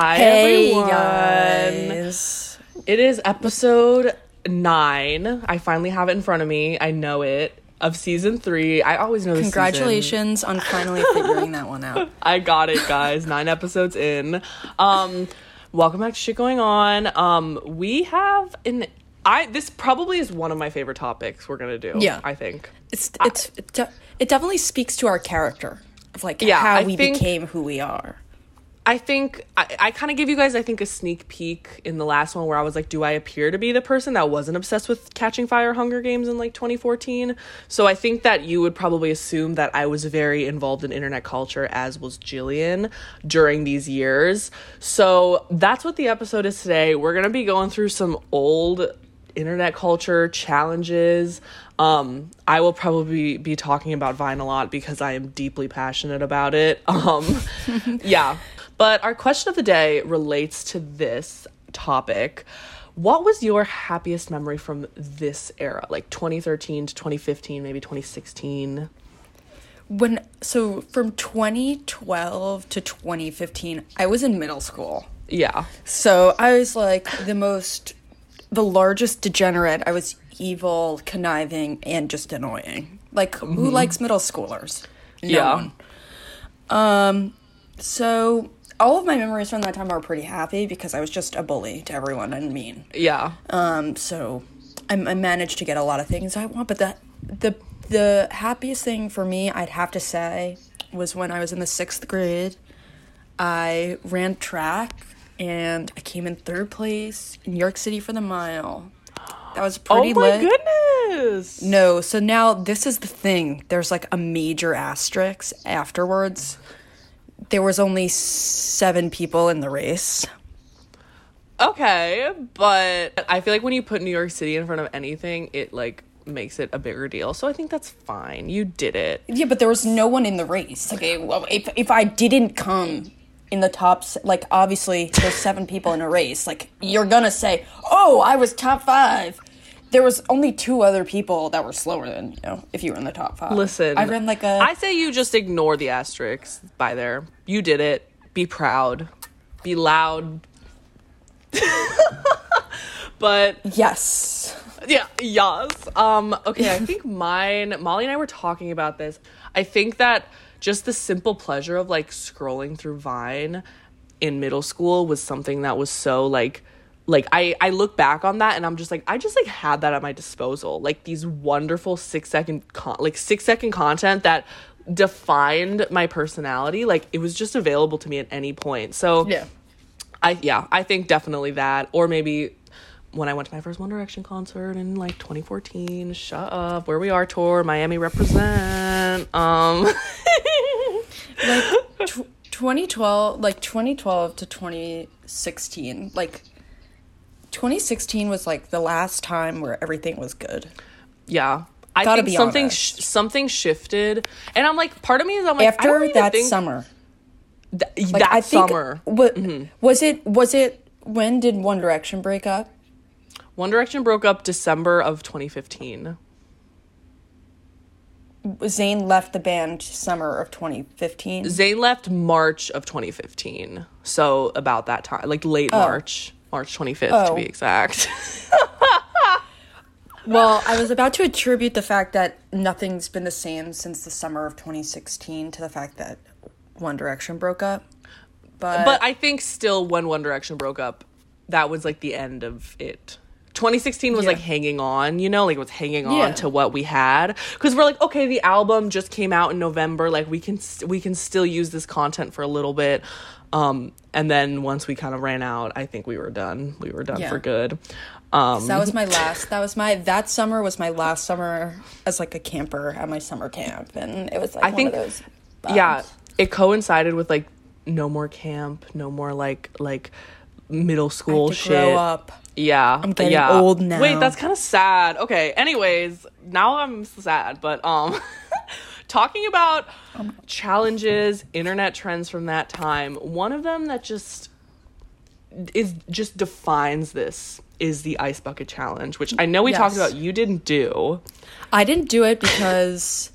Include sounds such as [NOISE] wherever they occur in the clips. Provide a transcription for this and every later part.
Hi Hey everyone. guys. It is episode 9. I finally have it in front of me. I know it. Of season 3. I always know this season. Congratulations on finally figuring that one out. [LAUGHS] I got it, guys. 9 episodes in. Um welcome back to shit going on. Um we have an I this probably is one of my favorite topics we're going to do. Yeah. I think. It's it's it, de- it definitely speaks to our character of like Yeah, how I we think- became who we are. I think I, I kind of gave you guys, I think, a sneak peek in the last one where I was like, do I appear to be the person that wasn't obsessed with Catching Fire Hunger Games in like 2014? So I think that you would probably assume that I was very involved in internet culture, as was Jillian during these years. So that's what the episode is today. We're going to be going through some old internet culture challenges. Um, I will probably be talking about Vine a lot because I am deeply passionate about it. Um, [LAUGHS] yeah. But our question of the day relates to this topic. What was your happiest memory from this era, like 2013 to 2015, maybe 2016? When so from 2012 to 2015, I was in middle school. Yeah. So I was like the most, the largest degenerate. I was evil, conniving, and just annoying. Like who likes middle schoolers? No Yeah. one. Um, so all of my memories from that time are pretty happy because I was just a bully to everyone and mean. Yeah. Um, so I, I managed to get a lot of things I want, but the the the happiest thing for me, I'd have to say, was when I was in the sixth grade. I ran track and I came in third place in New York City for the mile. That was pretty oh my lit. goodness. No, so now this is the thing. There's like a major asterisk afterwards. There was only seven people in the race. Okay, but I feel like when you put New York City in front of anything, it like makes it a bigger deal. So I think that's fine. You did it. Yeah, but there was no one in the race. Okay, well, if if I didn't come in the top, like obviously there's seven people in a race. Like you're gonna say, "Oh, I was top five. There was only two other people that were slower than you know. If you were in the top five, Listen, I ran like a. I say you just ignore the asterisks by there. You did it. Be proud. Be loud. [LAUGHS] but yes. yeah, yes. Um, okay, I think [LAUGHS] mine Molly and I were talking about this. I think that just the simple pleasure of like scrolling through Vine in middle school was something that was so like like I I look back on that and I'm just like I just like had that at my disposal. Like these wonderful 6 second con- like 6 second content that defined my personality. Like it was just available to me at any point. So Yeah. I yeah, I think definitely that, or maybe when I went to my first One Direction concert in like 2014. Shut up, where we are tour, Miami represent. Um, [LAUGHS] like tw 2012 like 2012 to 2016 like 2016 was like the last time where everything was good. Yeah, I Gotta think something sh- something shifted, and I'm like, part of me is I'm like, after that think summer. Th- like that i think summer. Mm-hmm. was it was it when did one direction break up? One Direction broke up December of 2015. zayn left the band summer of 2015 Zayn left March of 2015, so about that time, like late March, March 25th to Oh. be exact. [LAUGHS] well i was about to attribute the fact that nothing's been the same since the summer of 2016 to the fact that one direction broke up but, but I think still when One Direction broke up, that was like the end of it. 2016 was Yeah. like hanging on, you know, like it was hanging on Yeah. to what we had because we're like, okay, the album just came out in November, like we can st- we can still use this content for a little bit. Um, and then once we kind of ran out, I think we were done. We were done Yeah. for good. Um, that was my last that was my that summer was my last summer as like a camper at my summer camp and it was like I one think- of those yeah, it coincided with like no more camp, no more like like middle school shit. up Yeah. I'm getting yeah. old now. Wait, that's kind of sad. Okay, anyways, now I'm sad, but um [LAUGHS] talking about um, challenges, internet trends from that time, one of them that just is just defines this is the ice bucket challenge, which I know we talked about you didn't do. I didn't do it because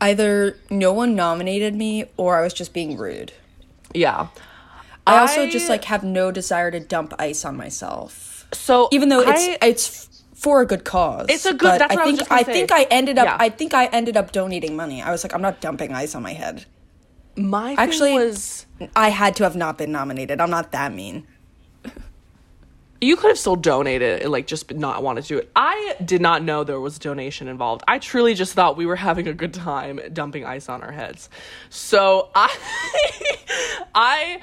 either no one nominated me or I was just being rude. Yeah. I also just like have no desire to dump ice on myself. so Even though it's I- it's f- for a good cause. It's a good- that's I what I was think I say. think I ended up Yeah. I think I ended up donating money. I was like I'm not dumping ice on my head. my Actually- was I had to have not been nominated. I'm not that mean. [LAUGHS] you could have still donated and like just not wanted to do it. I did not know there was a donation involved. I truly just thought we were having a good time dumping ice on our heads. So [LAUGHS] I I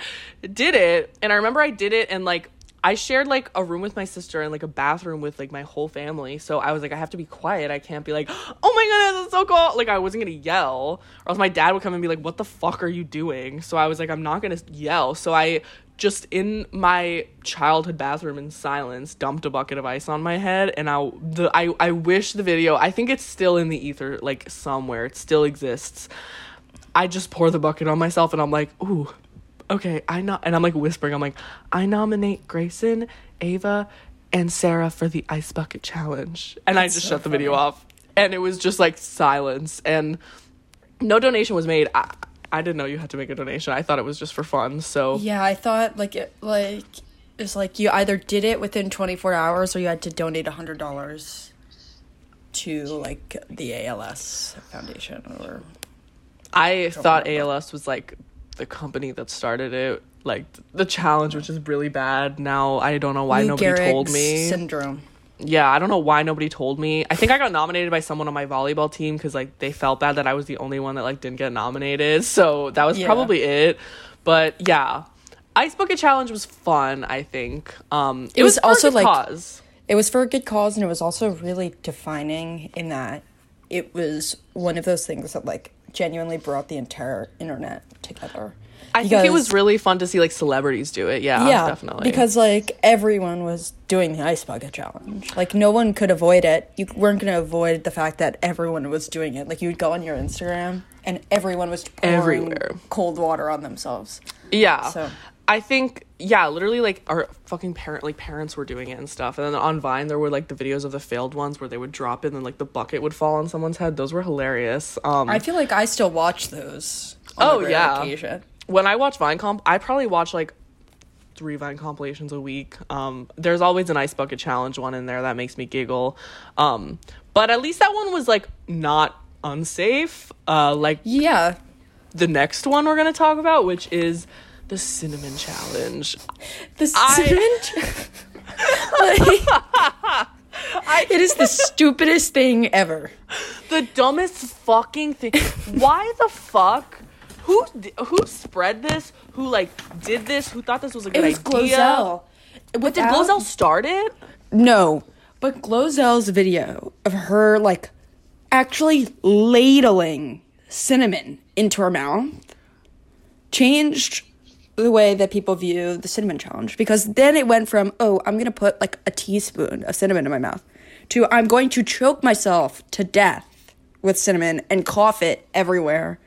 did it and I remember I did it and like I shared like a room with my sister and like a bathroom with like my whole family. So I was like I have to be quiet. I can't be like, [GASPS] "Oh my goodness, it's so cool." Like I wasn't to yell or else my dad would come and be like, "What the fuck are you doing?" So I was like I'm not to yell. So I just in my childhood bathroom in silence dumped a bucket of ice on my head and I the I I wish the video I think it's still in the ether like somewhere it still exists I just pour the bucket on myself and I'm like ooh okay I not and I'm like whispering. I'm like I nominate Grayson Ava and Sarah for the ice bucket challenge. And I just so shut the video off. And it was just like silence. And no donation was made. I, I didn't know you had to make a donation. I thought it was just for fun so. Yeah, I thought like it like it's like you either did it within 24 hours or you had to donate $100 to like the ALS Foundation or I thought. ALS was like the company that started it, like the challenge, which is really bad. Now I don't know why Lou nobody told me. syndrome. yeah, I don't know why nobody told me. I think I got nominated by someone on my volleyball team because like they felt bad that I was the only one that like didn't get nominated. So that was Yeah. probably it. But yeah, Ice Bucket Challenge was fun. I think um, it, It was a also, like- cause. It was for a good cause and it was also really defining in that it was one of those things that like genuinely brought the entire internet together. I think it was really fun to see like celebrities do it. Yeah, yeah, definitely. Because like everyone was doing the ice bucket challenge. Like no one could avoid it. You weren't going to avoid the fact that everyone was doing it. Like you would go on your Instagram and everyone was pouring Everywhere. cold water on themselves. Yeah. So- I think yeah, literally like our fucking parent like parents were doing it and stuff. And then on Vine there were like the videos of the failed ones where they would drop it and then like the bucket would fall on someone's head. Those were hilarious. Um I feel like I still watch those. On Oh, yeah. occasion. when I watch Vine comp, I probably watch like three Vine compilations a week. Um there's always an ice bucket challenge one in there that makes me giggle. Um but at least that one was like not unsafe. Uh like Yeah, the next one we're going to talk about which is the cinnamon challenge. the I- cinnamon. [LAUGHS] Like, it is the stupidest thing ever. the dumbest fucking thing. Why the fuck? Who who spread this? Who like did this? Who thought this was a good It was idea? Glozell. But did Glozell start it? No, but Glozell's video of her like actually ladling cinnamon into her mouth changed the way that people view the cinnamon challenge because then it went from oh I'm gonna put like a teaspoon of cinnamon in my mouth to I'm going to choke myself to death with cinnamon and cough it everywhere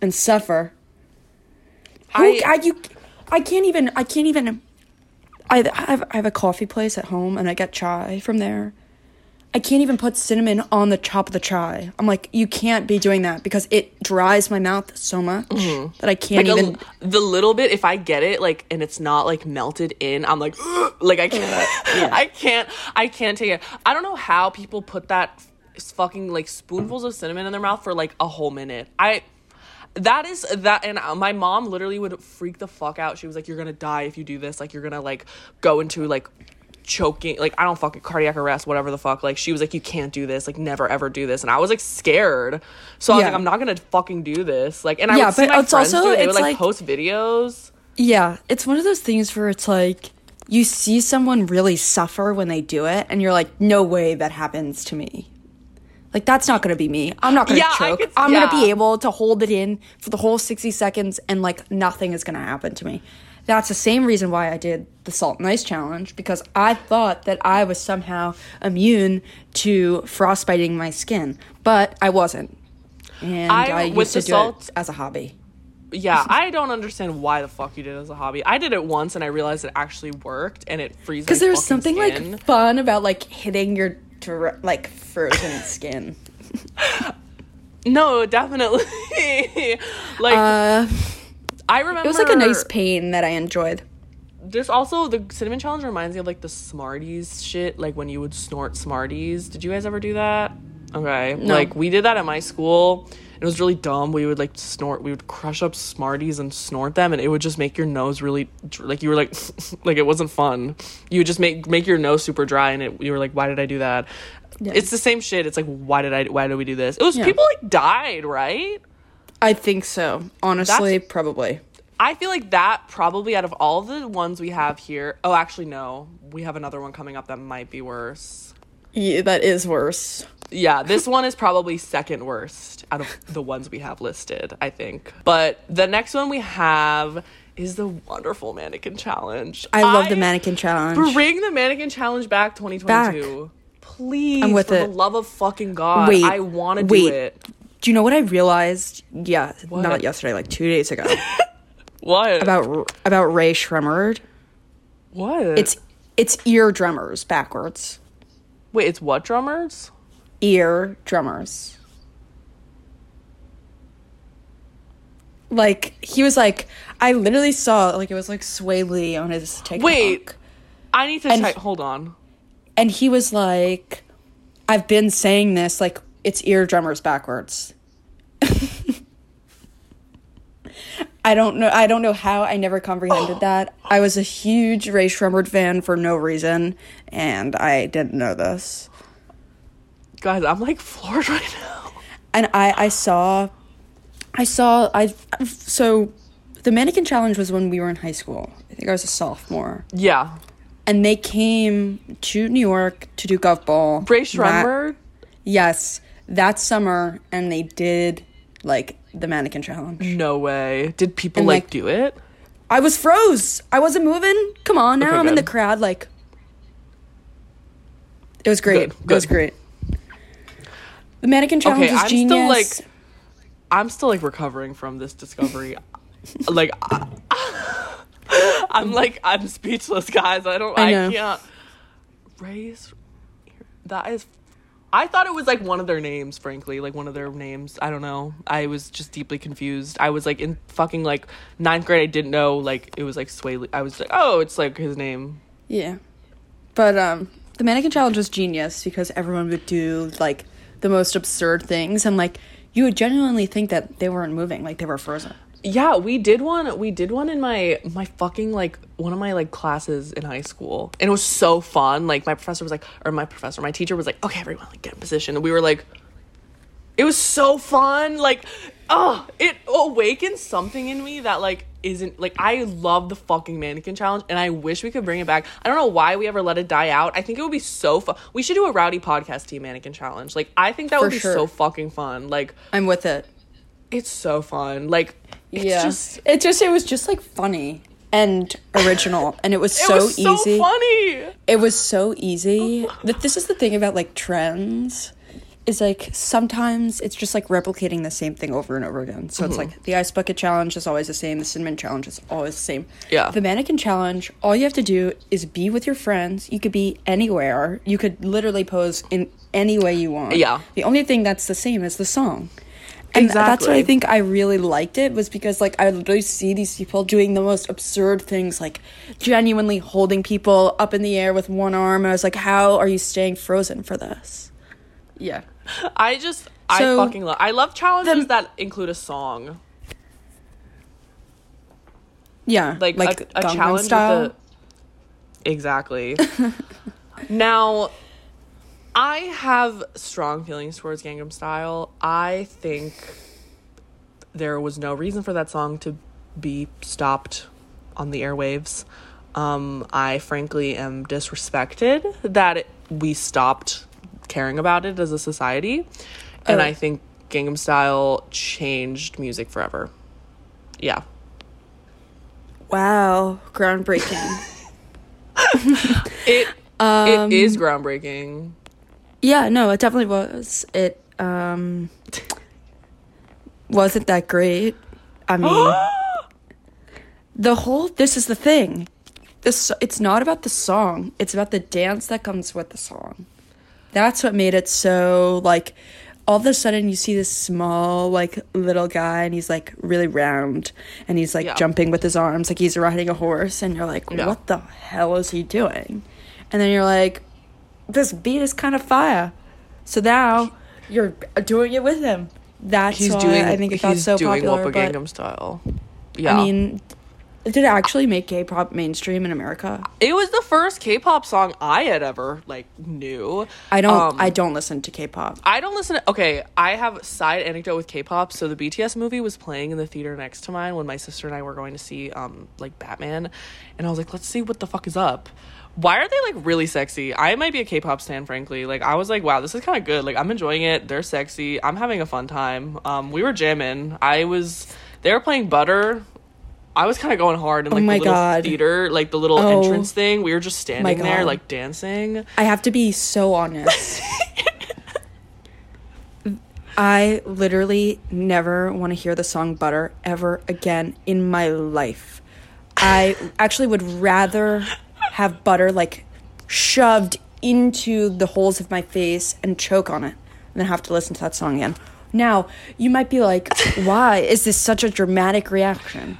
and suffer. Who, I- I, you, I can't even. I can't even. I, I have I have a coffee place at home and I get chai from there. I can't even put cinnamon on the top of the chai. I'm like, you can't be doing that because it dries my mouth so much that I can't Like a- even. the little bit, if I get it, like, and it's not like melted in, I'm like, like I can't, [LAUGHS] I can't, I can't take it. I don't know how people put that fucking like spoonfuls of cinnamon in their mouth for like a whole minute. I, that is that, and uh, my mom literally would freak the fuck out. She was like, "You're gonna die if you do this. Like, you're gonna like go into like." Choking like i don't fucking cardiac arrest whatever the fuck like she was like you can't do this like never ever do this and i was like scared so i was Yeah. like i'm not gonna fucking do this like and i Yeah, would see but my it's friends also- do it. they would like like- post videos Yeah, it's one of those things where it's like you see someone really suffer when they do it, and you're like, no way that happens to me. Like that's not gonna be me. I'm not gonna Yeah, choke. could- I'm gonna be able to hold it in for the whole 60 seconds, and like nothing is gonna happen to me. That's the same reason why I did the salt and ice challenge because I thought that I was somehow immune to frostbiting my skin, but I wasn't. And I- I, used to do salt- it as a hobby. yeah i don't understand why the fuck you did it as a hobby i did it once and i realized it actually worked and it freezes Because there's something skin. like fun about like hitting your like frozen [LAUGHS] skin. no definitely [LAUGHS] like Uh, I remember It was like a nice pain that I enjoyed. There's also the cinnamon challenge reminds me of like the Smarties shit, like when you would snort Smarties. Did you guys ever do that? Okay, No. like we did that at my school. It was really dumb. We would like snort. We would crush up Smarties and snort them, and it would just make your nose really like you were like [LAUGHS] like it wasn't fun. You would just make make your nose super dry, and it, you were like, why did I do that? Yeah. It's the same shit. It's like why did I why did we do this? It was Yeah. people like died, right? I think so. Honestly, probably. I feel like that probably out of all the ones we have here. Oh, actually, no. We have another one coming up that might be worse. Yeah, that is worse. Yeah, this one is probably second worst out of the ones we have listed, I think. But the next one we have is the wonderful mannequin challenge. I love the mannequin challenge. Bring the mannequin challenge back 2022. Please, I'm with for it. the love of fucking God. Wait, I want to do it. Do you know what I realized? Yeah, What? not yesterday, like two days ago. [LAUGHS] What? about about Rae Sremmurd. what? It's it's ear drummers backwards. Wait, it's what drummers? Ear drummers. Like he was like, I literally saw like it was like Swae Lee on his TikTok. Wait. I need to And- type. Hold on. and he was like, I've been saying this like it's ear drummers backwards. I don't know. I don't know how I never comprehended oh. that. I was a huge Rae Sremmurd fan for no reason, and I didn't know this. Guys, I'm like floored right now. And I, I saw, I saw, I so, the mannequin challenge was when we were in high school. I think I was a sophomore, Yeah. and they came to New York to do Gov Ball. Rae Sremmurd? Yes, that summer, and they did like the mannequin challenge. No way. Did people And, like, like- do it? I was froze. I wasn't moving. Come on, now Okay, I'm in the crowd. Like, it was great. Good, It was great. The mannequin challenge Okay, was I'm genius. still like I'm still like recovering from this discovery. [LAUGHS] like I, [LAUGHS] I'm like I'm speechless, guys. I don't I I, can't raise that is I thought it was like one of their names, frankly, like one of their names. I don't know. I was just deeply confused. I was like in fucking like ninth grade. I didn't know like it was like Swae. Lee. I was like, oh, it's like his name. Yeah. But um the mannequin challenge was genius because everyone would do like the most absurd things and like you would genuinely think that they weren't moving, like they were frozen. Yeah, we did one. We did one in my my fucking like one of my like classes in high school, and it was so fun. Like my professor was like, or my professor, my teacher was like, okay, everyone, like get in position, and we were like, it was so fun. Like, oh, it awakened something in me that like isn't like I love the fucking mannequin challenge, and I wish we could bring it back. I don't know why we ever let it die out. I think it would be so fun. We should do a rowdy podcast team mannequin challenge. Like, I think that For would be sure. so fucking fun. Like, I'm with it. it's so fun. Like, it's yeah. just it just it was just like funny and original and it was [LAUGHS] It so was so easy. funny. It was so easy. That this is the thing about like trends is like sometimes it's just like replicating the same thing over and over again. So it's mm-hmm. like the ice bucket challenge is always the same, the cinnamon challenge is always the same. Yeah. The mannequin challenge, all you have to do is be with your friends. You could be anywhere. You could literally pose in any way you want. Yeah. The only thing that's the same is the song. And that's what I think I really liked it was because like I literally see these people doing the most absurd things like genuinely holding people up in the air with one arm and I was like how are you staying frozen for this? Yeah. I just I fucking love I love challenges the- that include a song. Yeah. Like, like a, a challenge style. with the Exactly. [LAUGHS] now I have strong feelings towards Gangnam Style. I think there was no reason for that song to be stopped on the airwaves. Um, I frankly am disrespected that it, we stopped caring about it as a society. And Oh. I think Gangnam Style changed music forever. Yeah. Wow, groundbreaking. [LAUGHS] It Um, it is groundbreaking. Yeah, no, it definitely was. It um [LAUGHS] wasn't that great. I mean, [GASPS] the whole this is the thing. This it's not about the song. It's about the dance that comes with the song. That's what made it so like all of a sudden you see this small like little guy and he's like really round and he's like Yeah. jumping with his arms like he's riding a horse and you're like Yeah. what the hell is he doing and then you're like this beat is kind of fire so now you're doing it with him that's He's why doing. i think it got he's so doing popular but Gangnam Style. Yeah, i mean did it actually make k-pop mainstream in america it was the first K-pop song I had ever like knew. i don't Um, i don't listen to k-pop I don't listen to, okay, I have a side anecdote with K-pop. So the BTS movie was playing in the theater next to mine when my sister and I were going to see um like Batman and I was like, let's see what the fuck is up. Why are they like really sexy? I might be a K-pop stan frankly. Like I was like, wow, this is kind of good. Like I'm enjoying it. They're sexy. I'm having a fun time. Um we were jamming. I was they were playing Butter. I was kind of going hard in like Oh the little God. theater, like the little Oh entrance thing. We were just standing there like dancing. I have to be so honest. [LAUGHS] I literally never want to hear the song Butter ever again in my life. I actually would rather have butter like shoved into the holes of my face and choke on it and then have to listen to that song again. Now, you might be like, [LAUGHS] why is this such a dramatic reaction?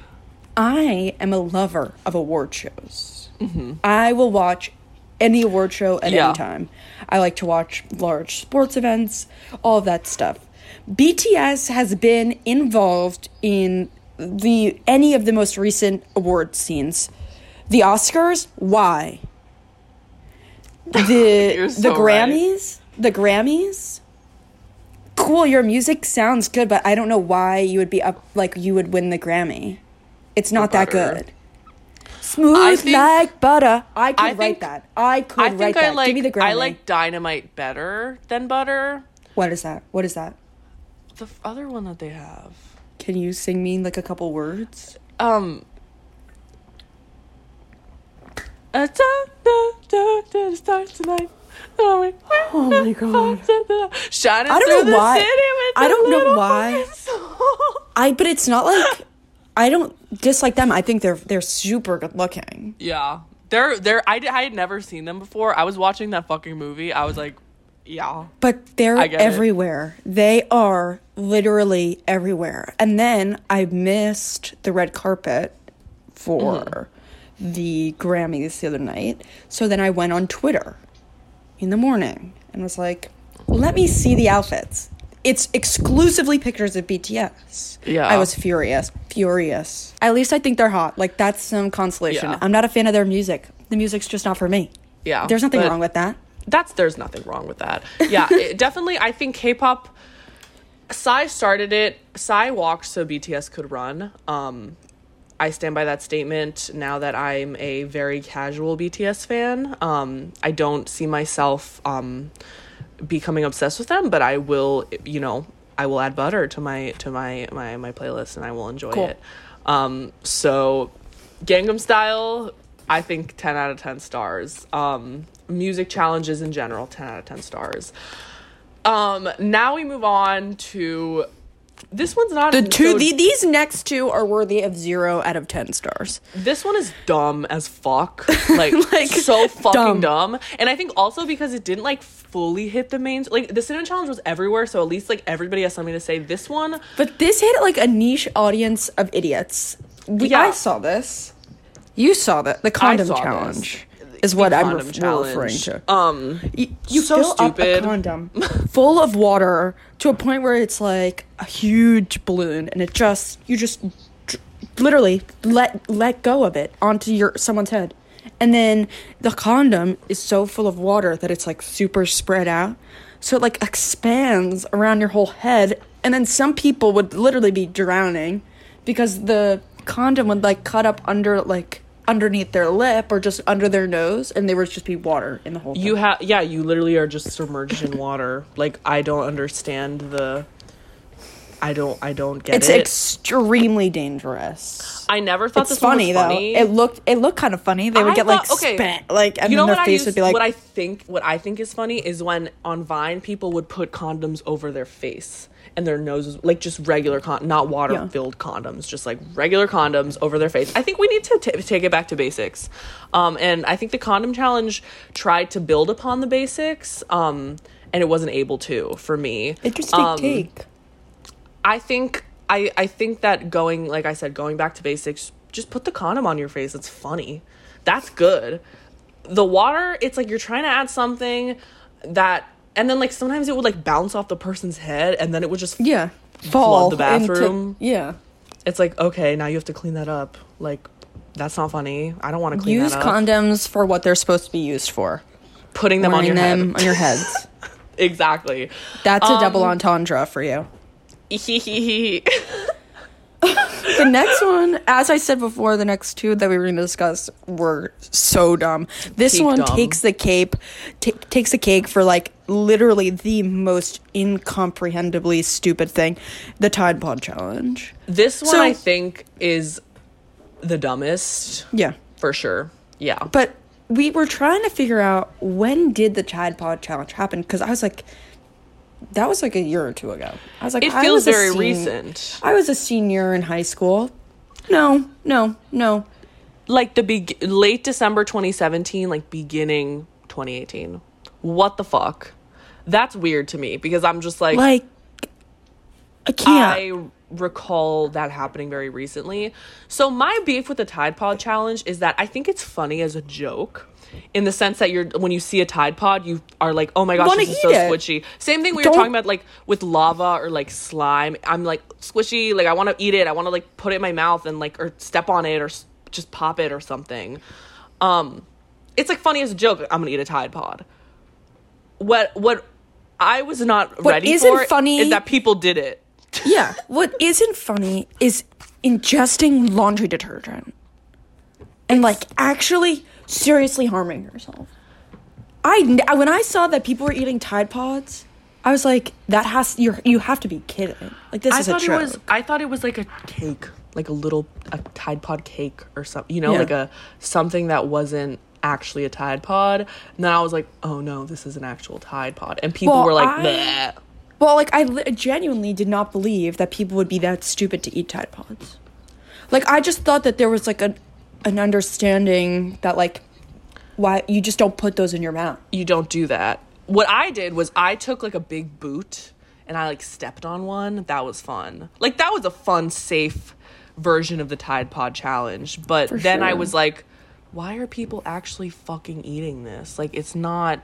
I am a lover of award shows. Mm-hmm. I will watch any award show at Yeah. any time. I like to watch large sports events, all of that stuff. BTS has been involved in the any of the most recent award scenes. The Oscars, why? The [LAUGHS] You're the so right. Grammys, the Grammys. Cool, your music sounds good, but I don't know why you would be up like you would win the Grammy. It's not that good. Smooth think- like butter. I could I write think- that. I could I write think that. I like Give me the Grammy. I like Dynamite better than Butter. What is that? What is that? The other one that they have. Can you sing me like a couple words? Um. A da, da, da, tonight. Oh my, Oh my God. Shining I don't know why- I don't know why. I but it's not like [LAUGHS] I don't dislike them. I think they're they're super good looking. Yeah, they're they're. I, I had never seen them before. I was watching that fucking movie. I was like, yeah. But they're get it. everywhere. They are literally everywhere. And then I missed the red carpet for Mm-hmm. The Grammys the other night. So then I went on Twitter in the morning and was like, let me see the outfits. It's exclusively pictures of BTS. Yeah. I was furious. Furious. At least I think they're hot. Like, that's some consolation. Yeah. I'm not a fan of their music. The music's just not for me. Yeah, There's nothing wrong with that. that's there's nothing wrong with that. Yeah, it, [LAUGHS] definitely. I think K-pop. Psy started it. Psy walked so BTS could run. Um, I stand by that statement. Now that I'm a very casual BTS fan, um, I don't see myself um, becoming obsessed with them, but I will. You know, I will add butter to my to my my my playlist, and I will enjoy Cool. it. Um, so, Gangnam Style, I think ten out of ten stars. Um, music challenges in general, ten out of ten stars. Um, now we move on to this one's not The two, so- the, these next two are worthy of zero out of ten stars. this one is dumb as fuck. [LAUGHS] Like, Like, so fucking dumb. dumb. And I think also because it didn't like fully hit the main like the cinnamon challenge was everywhere, so at least like everybody has something to say. This one But this hit like a niche audience of idiots. We, Yeah. I saw this. You saw that. The condom challenge this. Is what I'm ref- referring to. Um you you so fill up a stupid. condom. [LAUGHS] Full of water to a point where it's like a huge balloon, and it just you just literally let let go of it onto your someone's head, and then the condom is so full of water that it's like super spread out, so it like expands around your whole head, and then some people would literally be drowning because the condom would like cut up under like underneath their lip or just under their nose and there would just be water in the whole thing. you have yeah, you literally are just submerged in water. Like I don't understand the I don't I don't get It's it. It's extremely dangerous. I never thought It's this one funny though. It looked it looked kind of funny. They would I get like thought- okay. spat like and you know their what face I would be like what I think what I think is funny is when on Vine people would put condoms over their face and their noses like just regular con not water Yeah. filled condoms just like regular condoms over their face. I think we need to t- take it back to basics. Um and I think the condom challenge tried to build upon the basics um and it wasn't able to for me. Interesting Um, take. I think I I think that going like I said going back to basics just put the condom on your face it's funny that's good the water it's like you're trying to add something that and then like sometimes it would like bounce off the person's head and then it would just Yeah. Fall the bathroom. Into, yeah. it's like okay now you have to clean that up like that's not funny I don't want to clean Use that up Use condoms for what they're supposed to be used for. putting them on your them head on your heads. [LAUGHS] exactly That's a Um, double entendre for you. [LAUGHS] the next one, as I said before, the next two that we were going to discuss were so dumb. This Peak one dumb. takes the cape, ta takes the cake for like literally the most incomprehensibly stupid thing, the Tide Pod challenge. this one So- I think is the dumbest Yeah, for sure yeah but we were trying to figure out when did the Tide Pod challenge happen because I was like, that was like a year or two ago. I was like, it I feels very recent I was a senior in high school. No, no, no. like the be- late December 2017, like beginning 2018. What the fuck? That's weird to me because I'm just like, Like, I can't. I recall that happening very recently. So my beef with the Tide Pod challenge is that I think it's funny as a joke. In the sense that you're when you see a Tide Pod, you are like, oh my gosh, this is so it. squishy. Same thing we Don't- were talking about like with lava or like slime. I'm like squishy, like I want to eat it. I want to like put it in my mouth and like or step on it or s- just pop it or something. Um, it's like funny as a joke. I'm gonna eat a Tide Pod. What what I was not What ready isn't for funny- is that people did it. [LAUGHS] yeah. What isn't funny is ingesting laundry detergent and like actually seriously harming yourself. I when I saw that people were eating Tide Pods, I was like, that has you you have to be kidding. Like this I is a thought joke. it was I thought it was like a cake, like a little a Tide Pod cake or something. You know, Yeah. like a something that wasn't actually a Tide Pod. And then I was like, oh no, this is an actual Tide Pod. And people Well, were like, I- Bleh. Well, like I li- genuinely did not believe that people would be that stupid to eat Tide Pods. Like I just thought that there was like an an understanding that like why you just don't put those in your mouth. you don't do that. What I did was I took like a big boot and I like stepped on one. That was fun. Like that was a fun, safe version of the Tide Pod challenge. But For then I was like, why are people actually fucking eating this? Like it's not.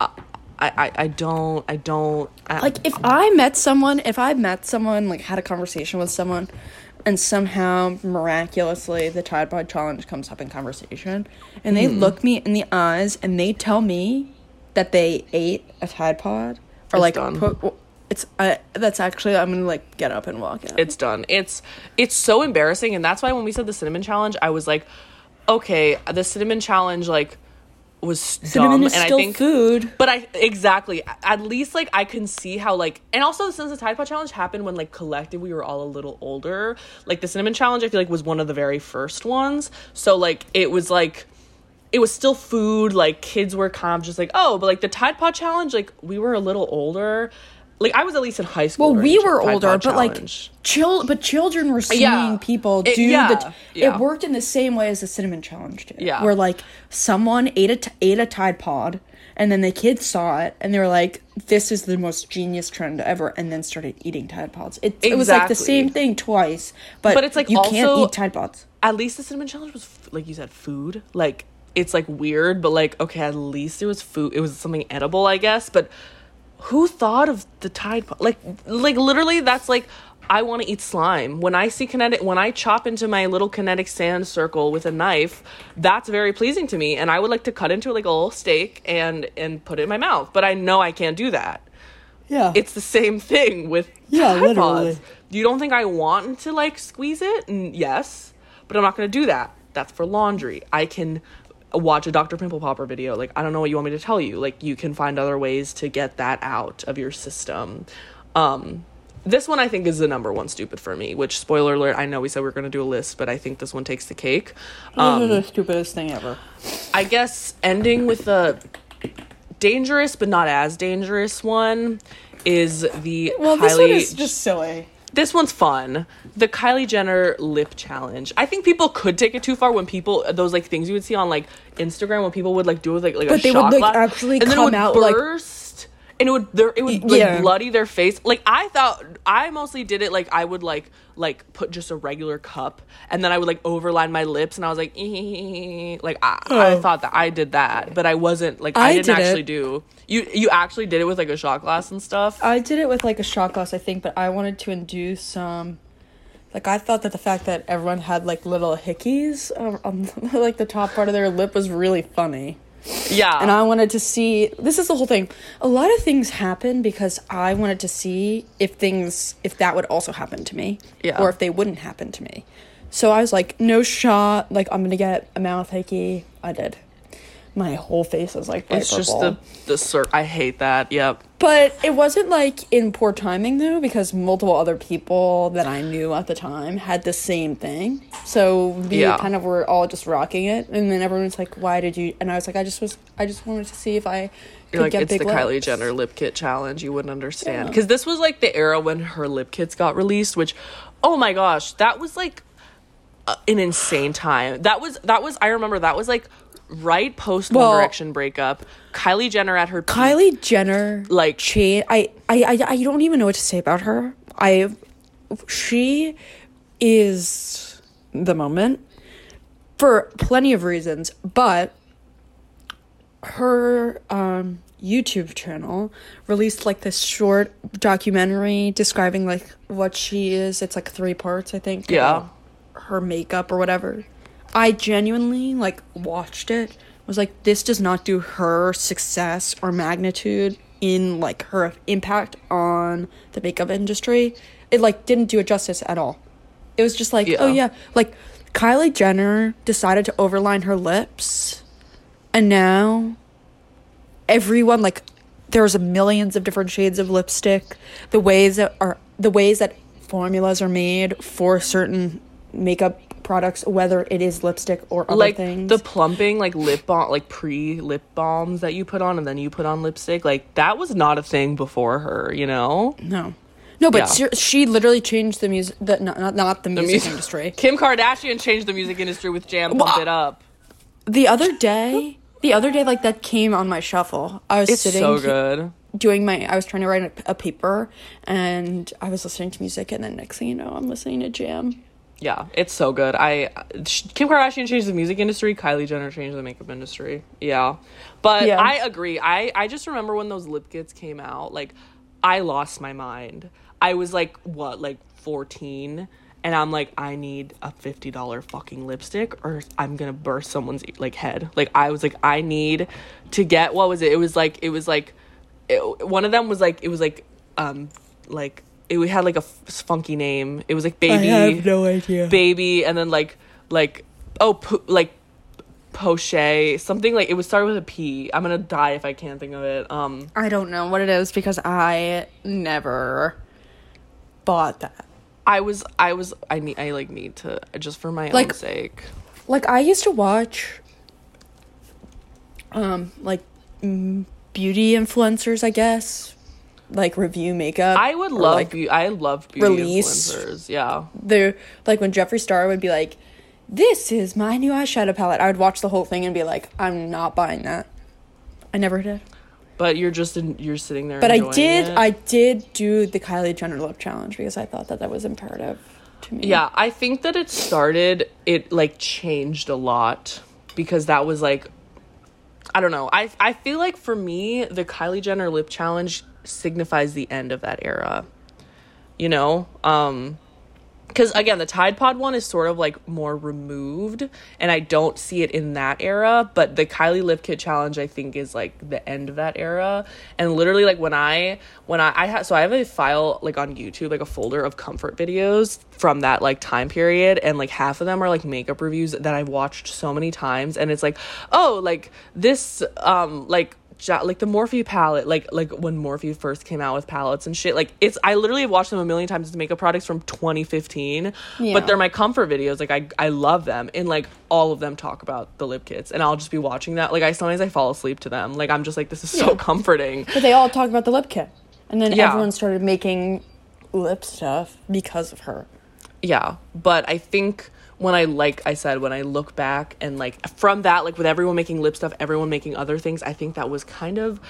I I, I don't I don't I, Like if I met someone, if I met someone, like had a conversation with someone, and somehow miraculously the Tide Pod challenge comes up in conversation, and they Hmm. look me in the eyes and they tell me that they ate a Tide Pod, or It's like done. put, it's I that's actually I'm gonna like get up and walk out. it's done. It's it's so embarrassing, and that's why when we said the cinnamon challenge, I was like, okay, the cinnamon challenge like was Cinnamon dumb, is and still I think food. But I exactly at least like I can see how like and also since the Tide Pod challenge happened when like collective we were all a little older. Like the cinnamon challenge I feel like was one of the very first ones. So like it was like it was still food, like kids were kind of just like, oh, but like the Tide Pod challenge, like we were a little older. Like I was at least in high school. Well, we were older, but like chill. But children were seeing Yeah. people It- do yeah, the. T- yeah. It worked in the same way as the cinnamon challenge did. Yeah. where like someone ate a t- ate a Tide Pod, and then the kids saw it, and they were like, "This is the most genius trend ever," and then started eating Tide Pods. It, it was like the same thing twice, but But it's, like, you can't eat Tide Pods. at least the cinnamon challenge was like you said food like it's like weird but like okay at least it was food it was something edible i guess but who thought of the tide pod like like literally that's like i want to eat slime when i see kinetic when i chop into my little kinetic sand circle with a knife that's very pleasing to me and i would like to cut into like a little steak and and put it in my mouth but i know i can't do that Yeah, it's the same thing with Yeah, Tide literally. Pods. You don't think I want to like squeeze it? Yes, but I'm not going to do that. That's for laundry. I can watch a Dr. Pimple Popper video. Like I don't know what you want me to tell you. Like you can find other ways to get that out of your system. Um this one I think is the number one stupid for me, which spoiler alert, I know we said we are going to do a list, but I think this one takes the cake. Um, this is the stupidest thing ever. I guess ending with a dangerous but not as dangerous one is the Well, Kylie this one is just silly. This one's fun. The Kylie Jenner lip challenge. I think people could take it too far when people those like things you would see on like Instagram when people would like do it with like like a But they would, like, glass, actually and then it come would out, like- burst. And it would there it would like Yeah. bloody their face. Like I thought I mostly did it like I would like like put just a regular cup and then I would like overline my lips and I was like eh, like I, I Oh. thought that I did that, but I wasn't like I I, didn't did actually it. do. You you actually did it with like a shot glass and stuff. I did it with like a shot glass, I think, but I wanted to induce some. Like I thought that the fact that everyone had like little hickeys um, on, on [LAUGHS] like the top part of their lip was really funny. Yeah. and I wanted to see. This is the whole thing. A lot of things happen because I wanted to see if things, if that would also happen to me, Yeah. or if they wouldn't happen to me. So I was like, no shot. Like I'm gonna get a mouth hickey. I did. My whole face was like bright it's just the the cir- I hate that. Yep. But it wasn't like in poor timing though, because multiple other people that I knew at the time had the same thing. So we Yeah. kind of were all just rocking it, and then everyone was like, "Why did you?" And I was like, "I just was, I just wanted to see if I could You're like it's the Kylie. Jenner lip kit challenge. You wouldn't understand Yeah. because this was like the era when her lip kits got released. Which, oh my gosh, that was like an insane time. That was that was I remember that was like right post Well- One Direction breakup. Kylie Jenner at her peak. Kylie Jenner, Like- cha- I, I, I, I don't even know what to say about her. I, she is the moment for plenty of reasons, but her um, YouTube channel released like this short documentary describing like what she is. It's like three parts, I think. Yeah. Her makeup or whatever. I genuinely like watched it. Was like this does not do her success or magnitude in like her impact on the makeup industry. It like didn't do it justice at all. It was just like, oh, Yeah. oh yeah, like Kylie Jenner decided to overline her lips and now everyone like there's a millions of different shades of lipstick the ways that are the ways that formulas are made for certain makeup products whether it is lipstick or other like things. the plumping like lip balm like pre lip balms that you put on and then you put on lipstick like that was not a thing before her you know? No. No but Yeah. ser- she literally changed the music the not, not, not the music industry. [LAUGHS] Kim kardashian changed the music industry with jam pump Well, it up. The other day the other day like that came on my shuffle. I was it's sitting so he- good. doing my i was trying to write a, a paper and i was listening to music and then next thing you know i'm listening to jam Yeah, it's so good. I Kim Kardashian changed the music industry. Kylie Jenner changed the makeup industry. Yeah, but Yeah. I agree. I I just remember when those lip kits came out. Like, I lost my mind. I was like, what, like fourteen, and I'm like, I need a fifty dollar fucking lipstick, or I'm gonna burst someone's like head. Like, I was like, I need to get what was it? It was like it was like it, one of them was like it was like um like it had like a f- funky name. It was like baby idea baby and then like like oh po- like poche something like it would start with a p i'm gonna die if i can't think of it um I don't know what it is because I never bought that. i was i was i need i like need to just for my Like- own sake Like I used to watch um like mm, beauty influencers, I guess. Like review makeup. i would love like beau- i love beauty release. influencers yeah the like when Jeffree Star would be like, "This is my new eyeshadow palette." I would watch the whole thing and be like, "I'm not buying that." I never did. but you're just in, you're sitting there But I did it. I did do the Kylie Jenner lip challenge because I thought that that was imperative to me. Yeah, I think that it started it like changed a lot because that was like I don't know. I I feel like for me the Kylie Jenner lip challenge signifies the end of that era. You know? Um because again the tide pod one is sort of like more removed and i don't see it in that era but the kylie lip kit challenge i think is like the end of that era and literally like when i when i i had so i have a file like on youtube like a folder of comfort videos from that like time period and like half of them are like makeup reviews that i've watched so many times and it's like oh like this um like like the Morphe palette, like like when Morphe first came out with palettes and shit. Like it's I literally have watched them a million times as makeup products from 2015, Yeah. but they're my comfort videos. Like I I love them, and like all of them talk about the lip kits, and I'll just be watching that. Like I sometimes I fall asleep to them. Like I'm just like this is so comforting. But they all talk about the lip kit. And then Yeah. everyone started making lip stuff because of her. yeah but i think when i like i said when i look back and like from that like with everyone making lip stuff everyone making other things i think that was kind of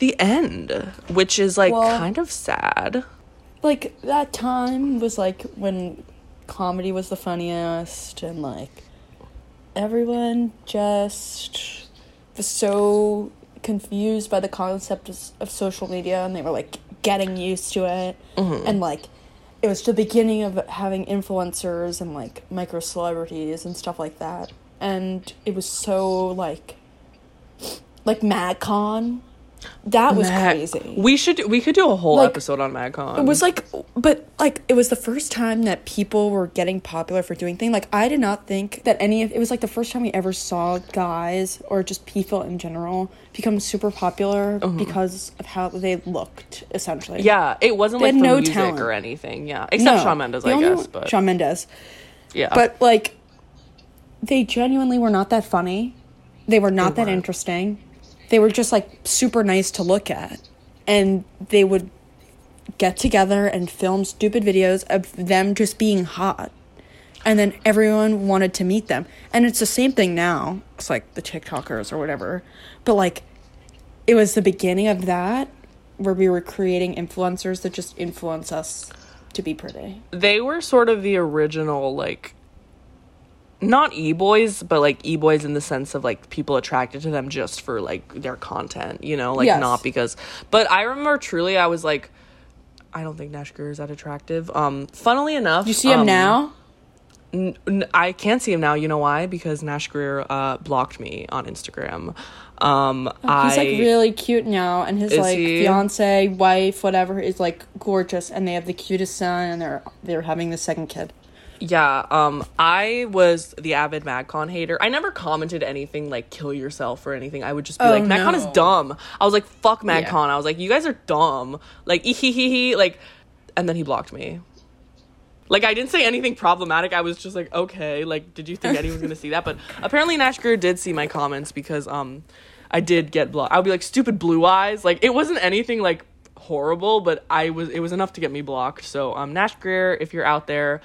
the end, which is like Well- kind of sad. like that time was like when comedy was the funniest and like everyone just was so confused by the concept of, of social media and they were like getting used to it mm-hmm. and like it was the beginning of having influencers and like micro celebrities and stuff like that. And it was so like like MagCon that was Mag- crazy We should we could do a whole Like, episode on MagCon. it was like, but like it was the first time that people were getting popular for doing things. Like I did not think that any of it was like the first time we ever saw guys or just people in general become super popular uh-huh. because of how they looked. Essentially, yeah, it wasn't They like no music talent. or anything. Yeah, except Shawn Mendes, I guess. But Shawn Mendes. yeah, But like, they genuinely were not that funny. They were not They that interesting. They were just like super nice to look at, and they would get together and film stupid videos of them just being hot. And then everyone wanted to meet them. And it's the same thing now. It's like the TikTokers or whatever. But like it was the beginning of that where we were creating influencers that just influence us to be pretty. they were sort of the original like not e-boys but like e-boys in the sense of like people attracted to them just for like their content you know like Yes. not because but i remember truly i was like i don't think nash Grier is that attractive um funnily enough You see him um, now? N- n- I can't see him now. You know why? Because Nash Grier uh, blocked me on Instagram. Um, Oh, He's I like really cute now, and his like he? fiance, wife, whatever, is like gorgeous, and they have the cutest son, and they're they're having the second kid. Yeah. Um, I was the avid MagCon hater. I never commented anything like "kill yourself" or anything. I would just be Oh, like, "MagCon is dumb." I was like, "Fuck MagCon." Yeah. I was like, "You guys are dumb." Like, [LAUGHS] ee hee hee hee. Like, and then he blocked me. Like I didn't say anything problematic. I was just like, okay. Like, did you think anyone's gonna see that? But [LAUGHS] apparently Nash Grier did see my comments because um, I did get blocked. I would be like, stupid blue eyes. Like it wasn't anything like horrible, but I was. It was enough to get me blocked. So um, Nash Grier, if you're out there,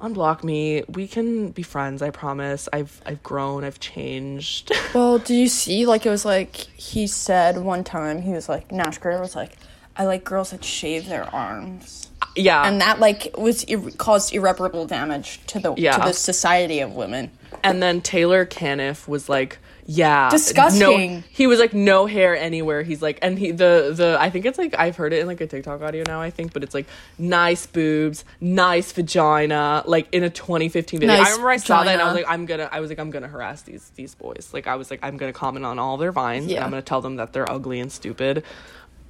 unblock me. We can be friends. I promise. I've I've grown. I've changed. [LAUGHS] Well, do you see? Like it was like he said one time. He was like Nash Grier was like, "I like girls that shave their arms," yeah. and that like was ir- caused irreparable damage to the Yeah. to the society of women. And then Taylor Caniff was like, "Yeah, Disgusting. No, he was like, no hair anywhere. He's like, and he the the I think it's like I've heard it in like a TikTok audio now. I think, but it's like nice boobs, nice vagina, like in a 2015 video. Nice I remember I saw that and I was like, I'm gonna, I was like, I'm gonna harass these these boys. Like I was like, I'm gonna comment on all their vines and I'm gonna tell them that they're ugly and stupid.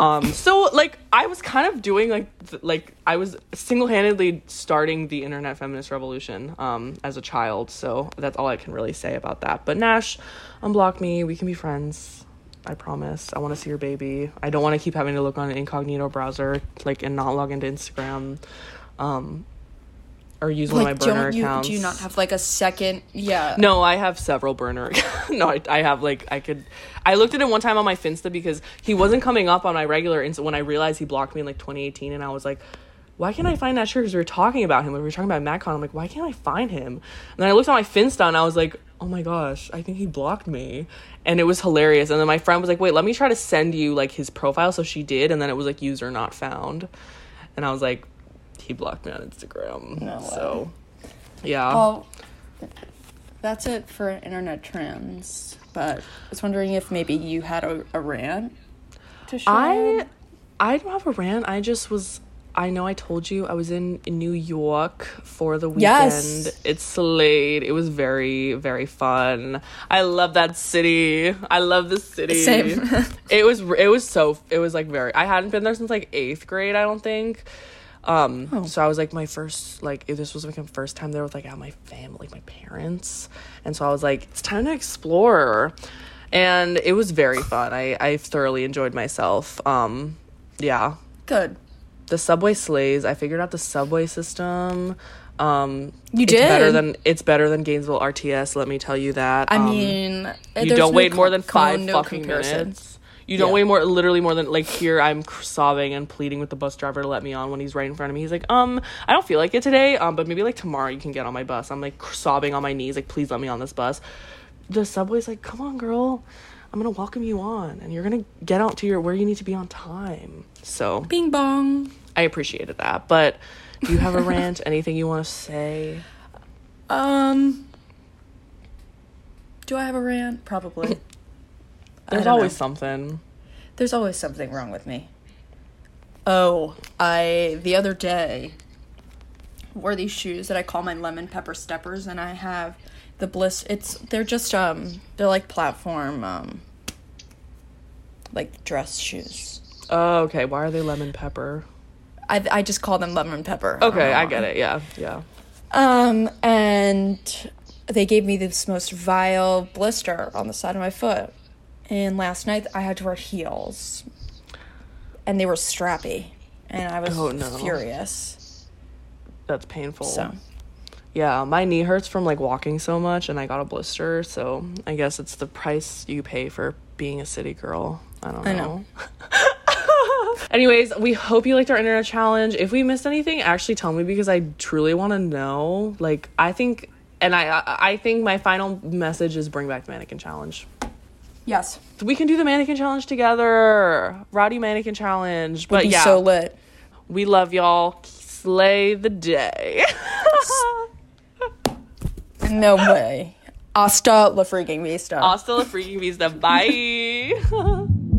Um, so like I was kind of doing like th- like I was single-handedly starting the internet feminist revolution um as a child. So that's all I can really say about that. But Nash, unblock me. We can be friends. I promise. I want to see your baby. I don't want to keep having to look on an incognito browser like and not log into Instagram. Um or use one of my burner don't you accounts. do you not have like a second? Yeah. No, I have several burner. [LAUGHS] no, I, I have like I could. I looked at it one time on my Finsta because he wasn't coming up on my regular. Insta when I realized he blocked me in like 2018, and I was like, why can't I find that shirt? Because we were talking about him when we were talking about MagCon. I'm like, why can't I find him? And then I looked on my Finsta and I was like, oh my gosh, I think he blocked me, and it was hilarious. And then my friend was like, wait, let me try to send you like his profile. So she did, and then it was like user not found, and I was like, he blocked me on Instagram. No way. so. Yeah. Well, that's it for internet trends. But I was wondering if maybe you had a, a rant to share. I I don't have a rant. I just was I know I told you I was in, New York for the weekend. Yes. It slayed. It was very, very fun. I love that city. I love the city. Same. it was it was so it was like very I hadn't been there since like eighth grade, I don't think. Um Oh. so I was like my first like if this was like my first time there with like out my family, like my parents. And so I was like, it's time to explore. And it was very fun. I, I thoroughly enjoyed myself. Um yeah. Good. The subway slays. I figured out the subway system. Um You it's better than it's better than Gainesville RTS, let me tell you that. I Um, mean, you don't no wait more than five no fucking comparison. minutes. You don't Yeah. wait more, literally more than like here. I'm sobbing and pleading with the bus driver to let me on when he's right in front of me. He's like, um, I don't feel like it today, um, but maybe like tomorrow you can get on my bus. I'm like sobbing on my knees, like please let me on this bus. The subway's like, come on, girl. I'm gonna welcome you on, and you're gonna get out to your where you need to be on time. So Bing bong. I appreciated that. But do you have a rant? [LAUGHS] Anything you want to say? Um. Do I have a rant? Probably. [LAUGHS] There's always know. something. There's always something wrong with me. Oh, I the other day wore these shoes that I call my lemon pepper steppers, and I have the bliss. It's they're just um they're like platform um like dress shoes. Oh, okay. Why are they lemon pepper? I I just call them lemon pepper. Okay, I get it. Yeah, yeah. Um, and they gave me this most vile blister on the side of my foot. And last night I had to wear heels. And they were strappy. And I was Oh, no. furious. That's painful. So, Yeah, my knee hurts from like walking so much, and I got a blister. So I guess it's the price you pay for being a city girl. I don't know. I know. [LAUGHS] Anyways, we hope you liked our internet challenge. If we missed anything, actually tell me because I truly want to know. Like, I think, and I, I I think my final message is bring back the mannequin challenge. Yes. We can do the mannequin challenge together. Rowdy mannequin challenge. But Be yeah, so lit. we love y'all. Slay the day. [LAUGHS] No way. Hasta la freaking vista. Hasta la freaking vista. Bye. [LAUGHS]